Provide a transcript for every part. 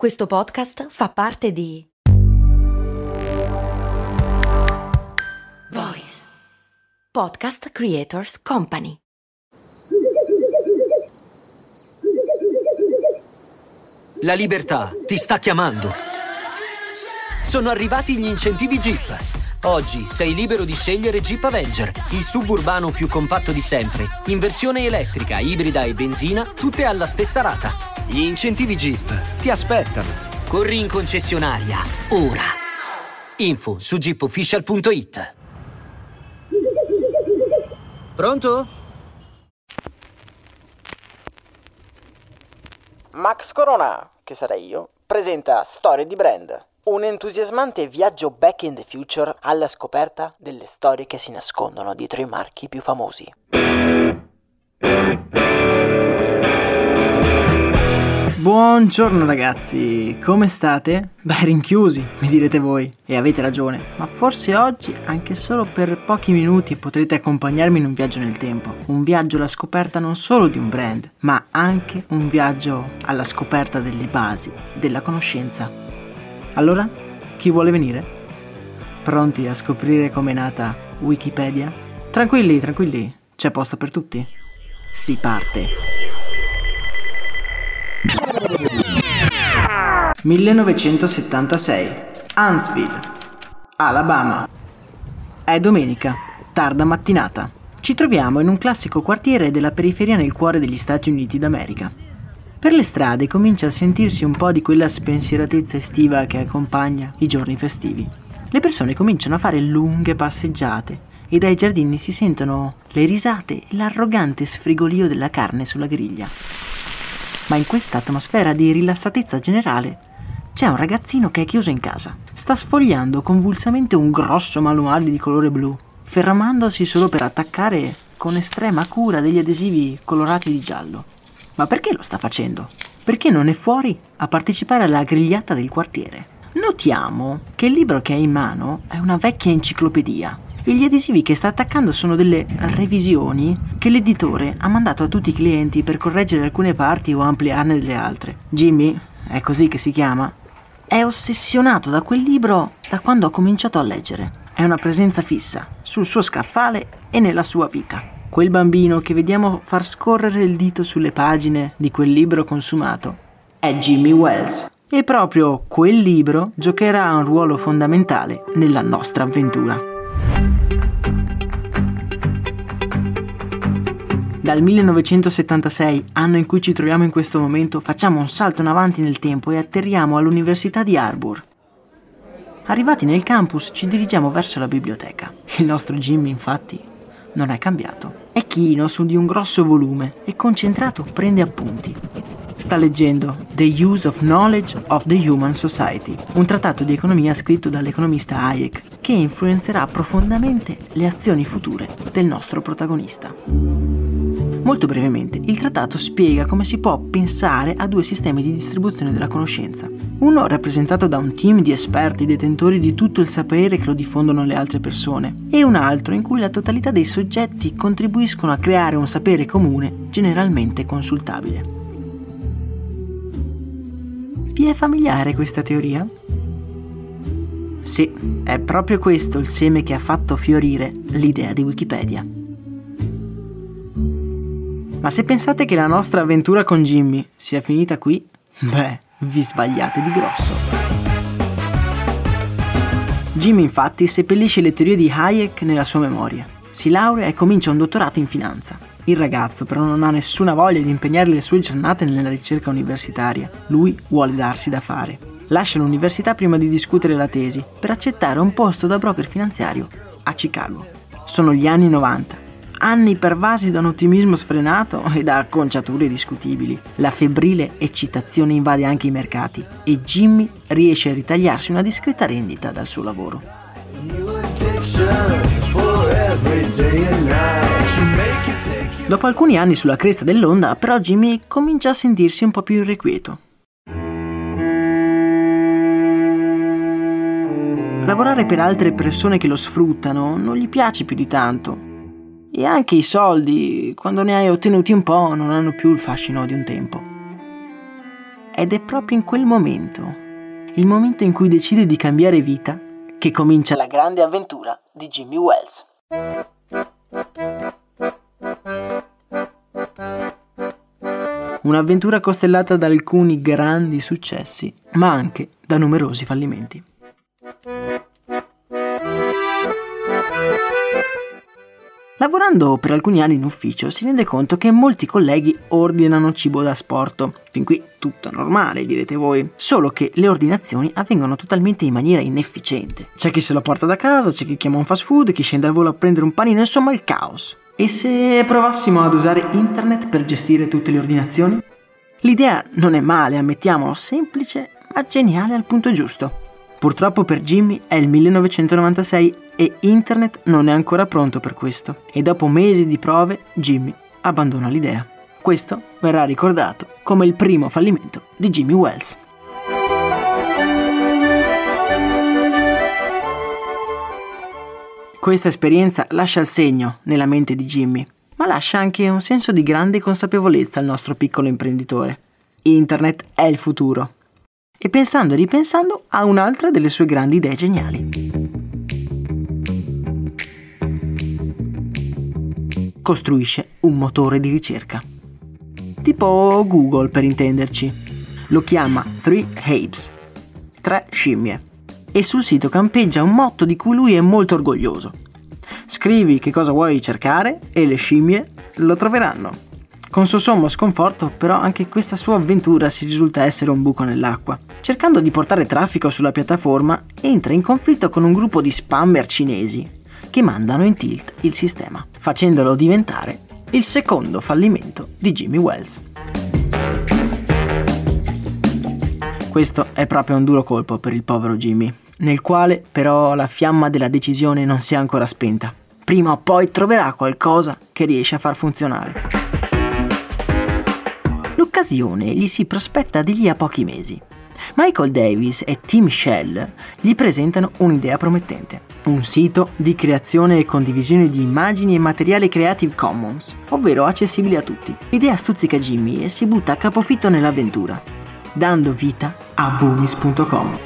Questo podcast fa parte di Voice Podcast Creators Company. La libertà ti sta chiamando. Sono arrivati gli incentivi Jeep. Oggi sei libero di scegliere Jeep Avenger, il suburbano più compatto di sempre, in versione elettrica, ibrida e benzina, tutte alla stessa rata. Gli incentivi Jeep ti aspettano. Corri in concessionaria, ora. Info su jeepofficial.it. Pronto? Max Corona, che sarei io, presenta Storie di Brand, un entusiasmante viaggio back in the future alla scoperta delle storie che si nascondono dietro i marchi più famosi. Buongiorno ragazzi, come state? Beh, rinchiusi, mi direte voi, e avete ragione, ma forse oggi, anche solo per pochi minuti, potrete accompagnarmi in un viaggio nel tempo. Un viaggio alla scoperta non solo di un brand, ma anche un viaggio alla scoperta delle basi della conoscenza. Allora, chi vuole venire? Pronti a scoprire com'è nata Wikipedia? Tranquilli, tranquilli, c'è posto per tutti. Si parte. 1976 Huntsville, Alabama. È domenica, tarda mattinata. Ci troviamo in un classico quartiere della periferia nel cuore degli Stati Uniti d'America. Per le strade comincia a sentirsi un po' di quella spensieratezza estiva che accompagna i giorni festivi. Le persone cominciano a fare lunghe passeggiate e dai giardini si sentono le risate e l'arrogante sfrigolio della carne sulla griglia ma in questa atmosfera di rilassatezza generale c'è un ragazzino che è chiuso in casa. Sta sfogliando convulsamente un grosso manuale di colore blu, fermandosi solo per attaccare con estrema cura degli adesivi colorati di giallo. Ma perché lo sta facendo? Perché non è fuori a partecipare alla grigliata del quartiere? Notiamo che il libro che ha in mano è una vecchia enciclopedia e gli adesivi che sta attaccando sono delle revisioni che l'editore ha mandato a tutti i clienti per correggere alcune parti o ampliarne delle altre. Jimmy, è così che si chiama, è ossessionato da quel libro da quando ha cominciato a leggere. È una presenza fissa sul suo scaffale e nella sua vita. Quel bambino che vediamo far scorrere il dito sulle pagine di quel libro consumato è Jimmy Wells. E proprio quel libro giocherà un ruolo fondamentale nella nostra avventura. Dal 1976, anno in cui ci troviamo in questo momento, facciamo un salto in avanti nel tempo e atterriamo all'Università di Harbour. Arrivati nel campus ci dirigiamo verso la biblioteca. Il nostro Jimmy, infatti, non è cambiato. È chino su di un grosso volume e concentrato prende appunti. Sta leggendo The Use of Knowledge of the Human Society, un trattato di economia scritto dall'economista Hayek che influenzerà profondamente le azioni future del nostro protagonista. Molto brevemente, il trattato spiega come si può pensare a due sistemi di distribuzione della conoscenza. Uno rappresentato da un team di esperti detentori di tutto il sapere che lo diffondono alle altre persone, e un altro in cui la totalità dei soggetti contribuiscono a creare un sapere comune generalmente consultabile. Vi è familiare questa teoria? Sì, è proprio questo il seme che ha fatto fiorire l'idea di Wikipedia. Ma se pensate che la nostra avventura con Jimmy sia finita qui, beh, vi sbagliate di grosso. Jimmy infatti seppellisce le teorie di Hayek nella sua memoria. Si laurea e comincia un dottorato in finanza. Il ragazzo però non ha nessuna voglia di impegnare le sue giornate nella ricerca universitaria. Lui vuole darsi da fare. Lascia l'università prima di discutere la tesi per accettare un posto da broker finanziario a Chicago. Sono gli anni 90 anni pervasi da un ottimismo sfrenato e da acconciature discutibili. La febbrile eccitazione invade anche i mercati e Jimmy riesce a ritagliarsi una discreta rendita dal suo lavoro. Dopo alcuni anni sulla cresta dell'onda, però Jimmy comincia a sentirsi un po' più irrequieto. Lavorare per altre persone che lo sfruttano non gli piace più di tanto e anche i soldi, quando ne hai ottenuti un po', non hanno più il fascino di un tempo. Ed è proprio in quel momento, il momento in cui decide di cambiare vita, che comincia la grande avventura di Jimmy Wells. Un'avventura costellata da alcuni grandi successi, ma anche da numerosi fallimenti. Lavorando per alcuni anni in ufficio si rende conto che molti colleghi ordinano cibo da sporto. Fin qui tutto normale, direte voi. Solo che le ordinazioni avvengono totalmente in maniera inefficiente. C'è chi se lo porta da casa, c'è chi chiama un fast food, chi scende al volo a prendere un panino, insomma il caos. E se provassimo ad usare internet per gestire tutte le ordinazioni? L'idea non è male, ammettiamolo, semplice, ma geniale al punto giusto. Purtroppo per Jimmy è il 1996 e internet non è ancora pronto per questo e dopo mesi di prove Jimmy abbandona l'idea. Questo verrà ricordato come il primo fallimento di Jimmy Wells. Questa esperienza lascia il segno nella mente di Jimmy, ma lascia anche un senso di grande consapevolezza al nostro piccolo imprenditore. Internet è il futuro e pensando e ripensando a un'altra delle sue grandi idee geniali. Costruisce un motore di ricerca. Tipo Google per intenderci. Lo chiama Three Apes, tre scimmie, e sul sito campeggia un motto di cui lui è molto orgoglioso. Scrivi che cosa vuoi cercare e le scimmie lo troveranno. Con suo sommo sconforto, però, anche questa sua avventura si risulta essere un buco nell'acqua. Cercando di portare traffico sulla piattaforma, entra in conflitto con un gruppo di spammer cinesi che mandano in tilt il sistema, facendolo diventare il secondo fallimento di Jimmy Wells. Questo è proprio un duro colpo per il povero Jimmy, nel quale però la fiamma della decisione non si è ancora spenta. Prima o poi troverà qualcosa che riesce a far funzionare. L'occasione gli si prospetta di lì a pochi mesi. Michael Davis e Tim Shell gli presentano un'idea promettente. Un sito di creazione e condivisione di immagini e materiale Creative Commons, ovvero accessibile a tutti. L'idea stuzzica Jimmy e si butta a capofitto nell'avventura, dando vita a boomis.com.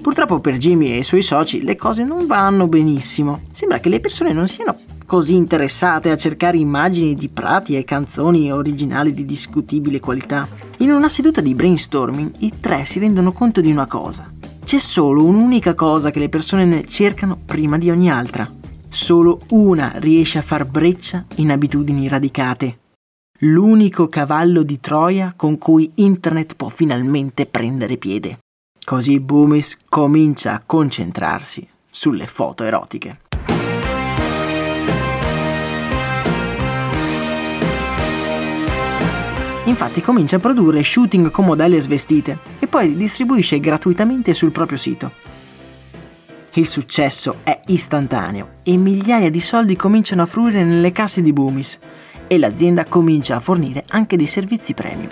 Purtroppo per Jimmy e i suoi soci le cose non vanno benissimo. Sembra che le persone non siano così interessate a cercare immagini di prati e canzoni originali di discutibile qualità. In una seduta di brainstorming i tre si rendono conto di una cosa. C'è solo un'unica cosa che le persone ne cercano prima di ogni altra. Solo una riesce a far breccia in abitudini radicate. L'unico cavallo di Troia con cui internet può finalmente prendere piede. Così Boomis comincia a concentrarsi sulle foto erotiche. Infatti comincia a produrre shooting con modelle svestite e poi distribuisce gratuitamente sul proprio sito. Il successo è istantaneo e migliaia di soldi cominciano a fluire nelle casse di Boomis e l'azienda comincia a fornire anche dei servizi premium.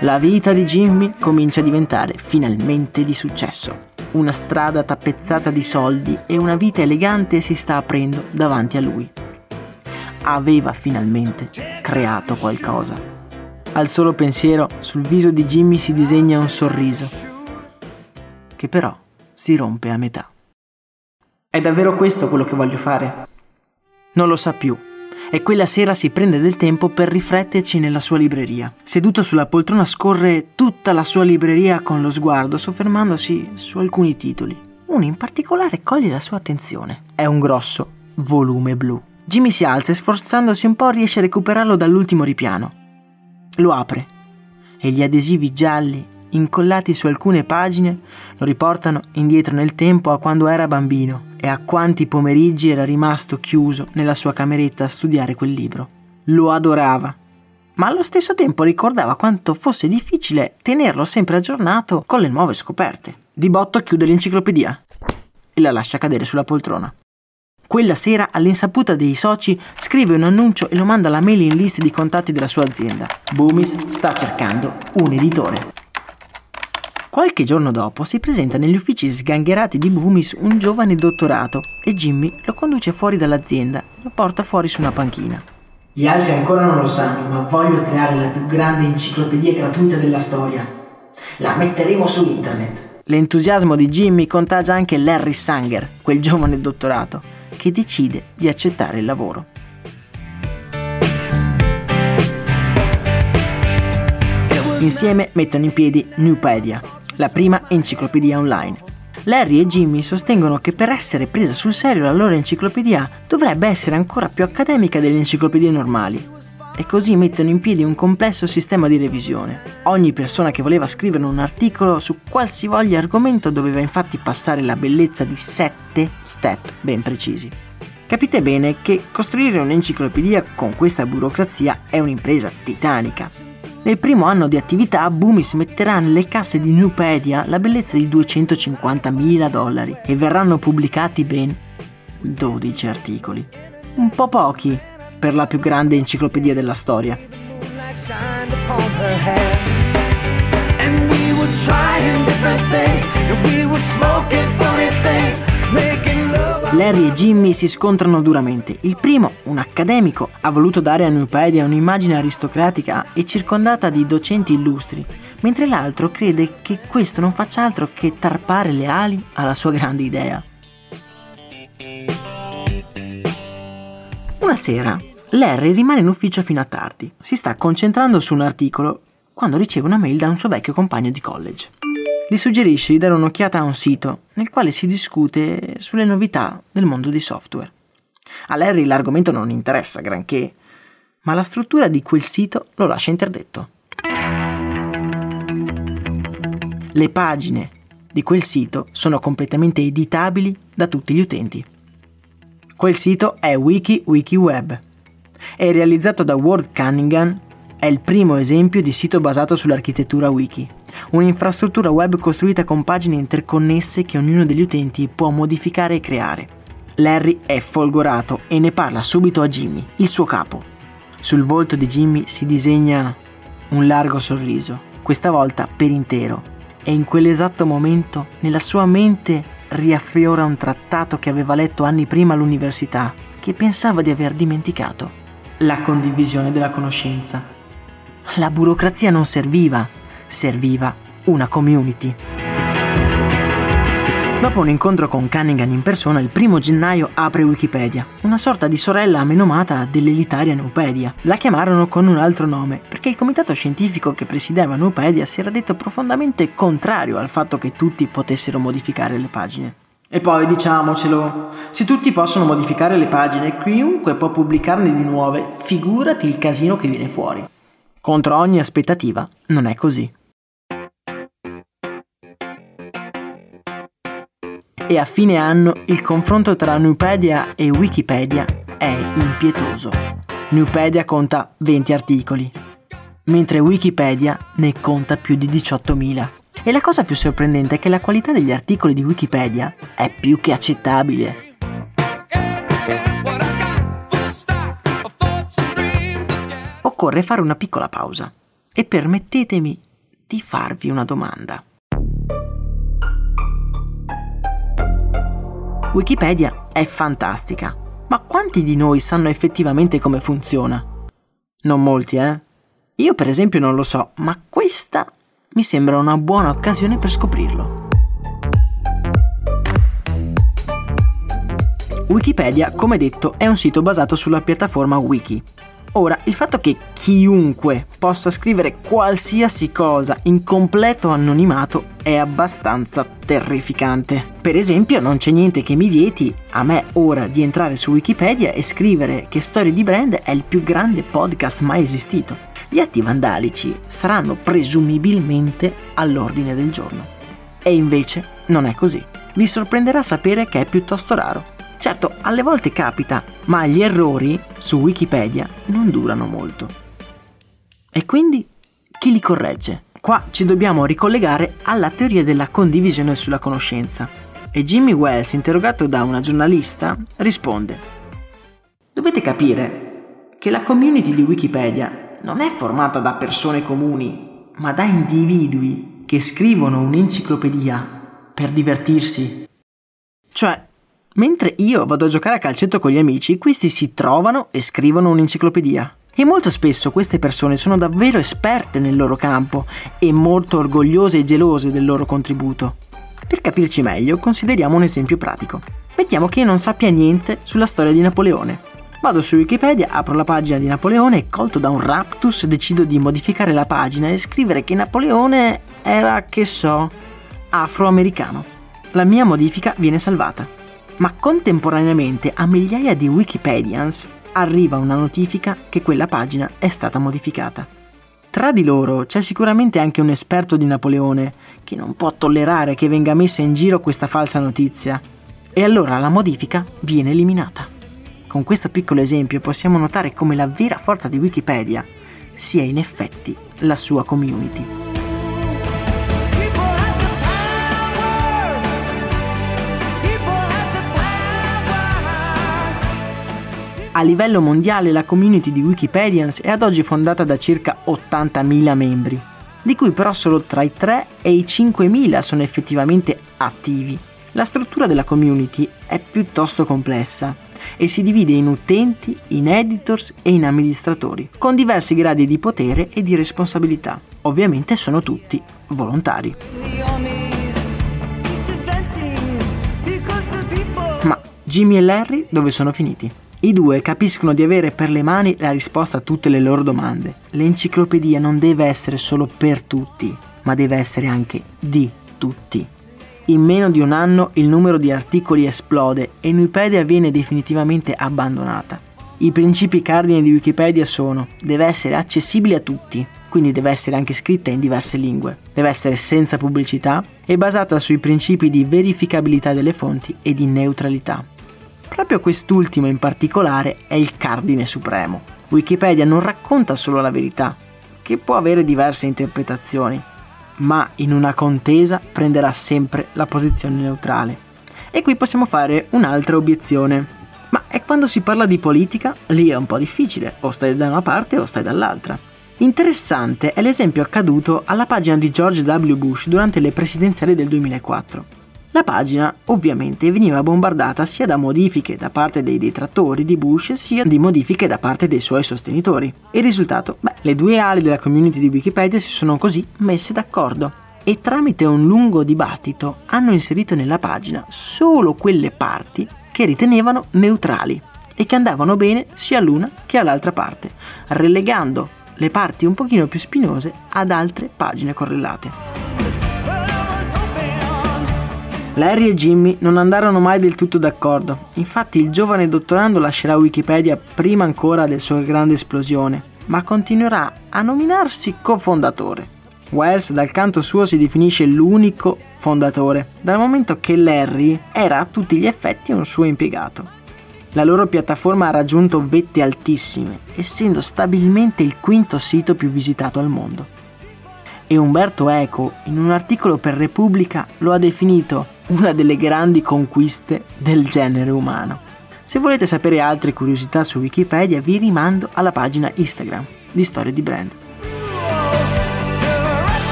La vita di Jimmy comincia a diventare finalmente di successo. Una strada tappezzata di soldi e una vita elegante si sta aprendo davanti a lui aveva finalmente creato qualcosa. Al solo pensiero sul viso di Jimmy si disegna un sorriso, che però si rompe a metà. È davvero questo quello che voglio fare? Non lo sa più e quella sera si prende del tempo per rifletterci nella sua libreria. Seduto sulla poltrona scorre tutta la sua libreria con lo sguardo, soffermandosi su alcuni titoli. Uno in particolare coglie la sua attenzione. È un grosso volume blu. Jimmy si alza e sforzandosi un po' riesce a recuperarlo dall'ultimo ripiano. Lo apre e gli adesivi gialli incollati su alcune pagine lo riportano indietro nel tempo a quando era bambino e a quanti pomeriggi era rimasto chiuso nella sua cameretta a studiare quel libro. Lo adorava, ma allo stesso tempo ricordava quanto fosse difficile tenerlo sempre aggiornato con le nuove scoperte. Di botto chiude l'enciclopedia e la lascia cadere sulla poltrona. Quella sera, all'insaputa dei soci, scrive un annuncio e lo manda alla mailing list di contatti della sua azienda. Boomis sta cercando un editore. Qualche giorno dopo si presenta negli uffici sgangherati di Boomis un giovane dottorato e Jimmy lo conduce fuori dall'azienda e lo porta fuori su una panchina. Gli altri ancora non lo sanno, ma voglio creare la più grande enciclopedia gratuita della storia. La metteremo su internet. L'entusiasmo di Jimmy contagia anche Larry Sanger, quel giovane dottorato, che decide di accettare il lavoro. Insieme mettono in piedi Newpedia, la prima enciclopedia online. Larry e Jimmy sostengono che per essere presa sul serio la loro enciclopedia dovrebbe essere ancora più accademica delle enciclopedie normali. E così mettono in piedi un complesso sistema di revisione. Ogni persona che voleva scrivere un articolo su qualsivoglia argomento doveva infatti passare la bellezza di sette step ben precisi. Capite bene che costruire un'enciclopedia con questa burocrazia è un'impresa titanica nel primo anno di attività, Boomis metterà nelle casse di Newpedia la bellezza di 250.000 dollari e verranno pubblicati ben 12 articoli. Un po' pochi per la più grande enciclopedia della storia. Larry e Jimmy si scontrano duramente. Il primo, un accademico, ha voluto dare a Nupedia un'immagine aristocratica e circondata di docenti illustri, mentre l'altro crede che questo non faccia altro che tarpare le ali alla sua grande idea. Una sera, Larry rimane in ufficio fino a tardi. Si sta concentrando su un articolo quando riceve una mail da un suo vecchio compagno di college gli suggerisce di dare un'occhiata a un sito nel quale si discute sulle novità del mondo di software. A Larry l'argomento non interessa granché, ma la struttura di quel sito lo lascia interdetto. Le pagine di quel sito sono completamente editabili da tutti gli utenti. Quel sito è WikiWikiWeb. È realizzato da Ward Cunningham è il primo esempio di sito basato sull'architettura wiki, un'infrastruttura web costruita con pagine interconnesse che ognuno degli utenti può modificare e creare. Larry è folgorato e ne parla subito a Jimmy, il suo capo. Sul volto di Jimmy si disegna un largo sorriso, questa volta per intero, e in quell'esatto momento nella sua mente riaffiora un trattato che aveva letto anni prima all'università, che pensava di aver dimenticato. La condivisione della conoscenza la burocrazia non serviva, serviva una community. Dopo un incontro con Cunningham in persona, il primo gennaio apre Wikipedia, una sorta di sorella menomata dell'elitaria Nupedia. La chiamarono con un altro nome, perché il comitato scientifico che presiedeva Nupedia si era detto profondamente contrario al fatto che tutti potessero modificare le pagine. E poi diciamocelo, se tutti possono modificare le pagine, chiunque può pubblicarne di nuove, figurati il casino che viene fuori. Contro ogni aspettativa non è così. E a fine anno il confronto tra Nupedia e Wikipedia è impietoso. Nupedia conta 20 articoli, mentre Wikipedia ne conta più di 18.000. E la cosa più sorprendente è che la qualità degli articoli di Wikipedia è più che accettabile. occorre fare una piccola pausa e permettetemi di farvi una domanda. Wikipedia è fantastica, ma quanti di noi sanno effettivamente come funziona? Non molti, eh? Io per esempio non lo so, ma questa mi sembra una buona occasione per scoprirlo. Wikipedia, come detto, è un sito basato sulla piattaforma Wiki, Ora, il fatto che chiunque possa scrivere qualsiasi cosa in completo anonimato è abbastanza terrificante. Per esempio, non c'è niente che mi vieti a me ora di entrare su Wikipedia e scrivere che Storie di Brand è il più grande podcast mai esistito. Gli atti vandalici saranno presumibilmente all'ordine del giorno. E invece non è così. Vi sorprenderà sapere che è piuttosto raro. Certo, alle volte capita, ma gli errori su Wikipedia non durano molto. E quindi chi li corregge? Qua ci dobbiamo ricollegare alla teoria della condivisione sulla conoscenza. E Jimmy Wells, interrogato da una giornalista, risponde: Dovete capire che la community di Wikipedia non è formata da persone comuni, ma da individui che scrivono un'enciclopedia per divertirsi. Cioè, Mentre io vado a giocare a calcetto con gli amici, questi si trovano e scrivono un'enciclopedia. E molto spesso queste persone sono davvero esperte nel loro campo e molto orgogliose e gelose del loro contributo. Per capirci meglio, consideriamo un esempio pratico. Mettiamo che io non sappia niente sulla storia di Napoleone. Vado su Wikipedia, apro la pagina di Napoleone e colto da un raptus decido di modificare la pagina e scrivere che Napoleone era, che so, afroamericano. La mia modifica viene salvata. Ma contemporaneamente a migliaia di Wikipedians arriva una notifica che quella pagina è stata modificata. Tra di loro c'è sicuramente anche un esperto di Napoleone che non può tollerare che venga messa in giro questa falsa notizia e allora la modifica viene eliminata. Con questo piccolo esempio possiamo notare come la vera forza di Wikipedia sia in effetti la sua community. A livello mondiale la community di Wikipedians è ad oggi fondata da circa 80.000 membri, di cui però solo tra i 3 e i 5.000 sono effettivamente attivi. La struttura della community è piuttosto complessa e si divide in utenti, in editors e in amministratori, con diversi gradi di potere e di responsabilità. Ovviamente sono tutti volontari. Ma Jimmy e Larry dove sono finiti? I due capiscono di avere per le mani la risposta a tutte le loro domande. L'enciclopedia non deve essere solo per tutti, ma deve essere anche di tutti. In meno di un anno il numero di articoli esplode e Wikipedia viene definitivamente abbandonata. I principi cardine di Wikipedia sono deve essere accessibile a tutti, quindi deve essere anche scritta in diverse lingue, deve essere senza pubblicità e basata sui principi di verificabilità delle fonti e di neutralità. Proprio quest'ultimo in particolare è il cardine supremo. Wikipedia non racconta solo la verità, che può avere diverse interpretazioni, ma in una contesa prenderà sempre la posizione neutrale. E qui possiamo fare un'altra obiezione. Ma è quando si parla di politica, lì è un po' difficile, o stai da una parte o stai dall'altra. Interessante è l'esempio accaduto alla pagina di George W. Bush durante le presidenziali del 2004. La pagina ovviamente veniva bombardata sia da modifiche da parte dei detrattori di Bush sia di modifiche da parte dei suoi sostenitori. Il risultato? Beh, le due ali della community di Wikipedia si sono così messe d'accordo e tramite un lungo dibattito hanno inserito nella pagina solo quelle parti che ritenevano neutrali e che andavano bene sia all'una che all'altra parte, relegando le parti un pochino più spinose ad altre pagine correlate. Larry e Jimmy non andarono mai del tutto d'accordo, infatti il giovane dottorando lascerà Wikipedia prima ancora del sua grande esplosione, ma continuerà a nominarsi cofondatore. Wells dal canto suo si definisce l'unico fondatore, dal momento che Larry era a tutti gli effetti un suo impiegato. La loro piattaforma ha raggiunto vette altissime, essendo stabilmente il quinto sito più visitato al mondo. E Umberto Eco, in un articolo per Repubblica, lo ha definito una delle grandi conquiste del genere umano. Se volete sapere altre curiosità su Wikipedia vi rimando alla pagina Instagram di Storie di Brand.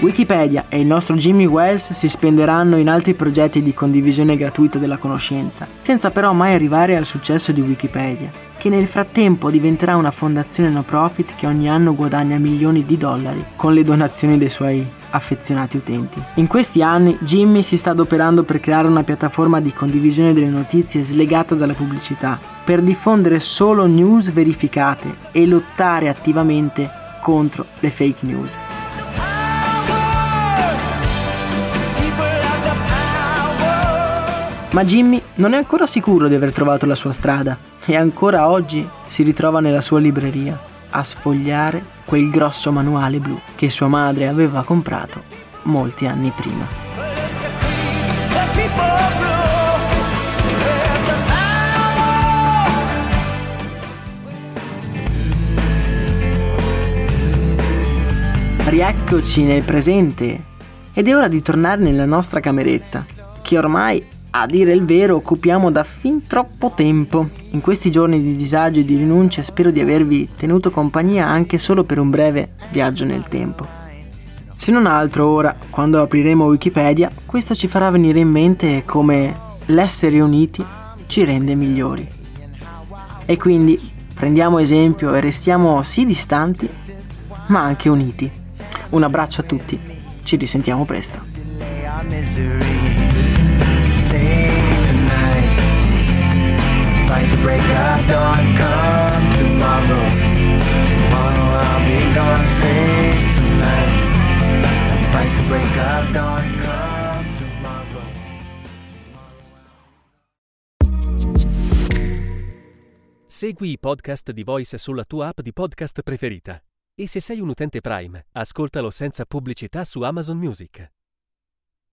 Wikipedia e il nostro Jimmy Wells si spenderanno in altri progetti di condivisione gratuita della conoscenza, senza però mai arrivare al successo di Wikipedia, che nel frattempo diventerà una fondazione no profit che ogni anno guadagna milioni di dollari con le donazioni dei suoi affezionati utenti. In questi anni Jimmy si sta adoperando per creare una piattaforma di condivisione delle notizie slegata dalla pubblicità, per diffondere solo news verificate e lottare attivamente contro le fake news. Ma Jimmy non è ancora sicuro di aver trovato la sua strada e ancora oggi si ritrova nella sua libreria a sfogliare quel grosso manuale blu che sua madre aveva comprato molti anni prima. Rieccoci nel presente ed è ora di tornare nella nostra cameretta, che ormai a dire il vero, occupiamo da fin troppo tempo. In questi giorni di disagio e di rinuncia spero di avervi tenuto compagnia anche solo per un breve viaggio nel tempo. Se non altro ora, quando apriremo Wikipedia, questo ci farà venire in mente come l'essere uniti ci rende migliori. E quindi prendiamo esempio e restiamo sì distanti, ma anche uniti. Un abbraccio a tutti, ci risentiamo presto. Break of dawn, come tomorrow. Tomorrow I'll be gone, sing tonight. Fight the break of dawn. Segui i podcast di Voice sulla tua app di podcast preferita. E se sei un utente Prime, ascoltalo senza pubblicità su Amazon Music.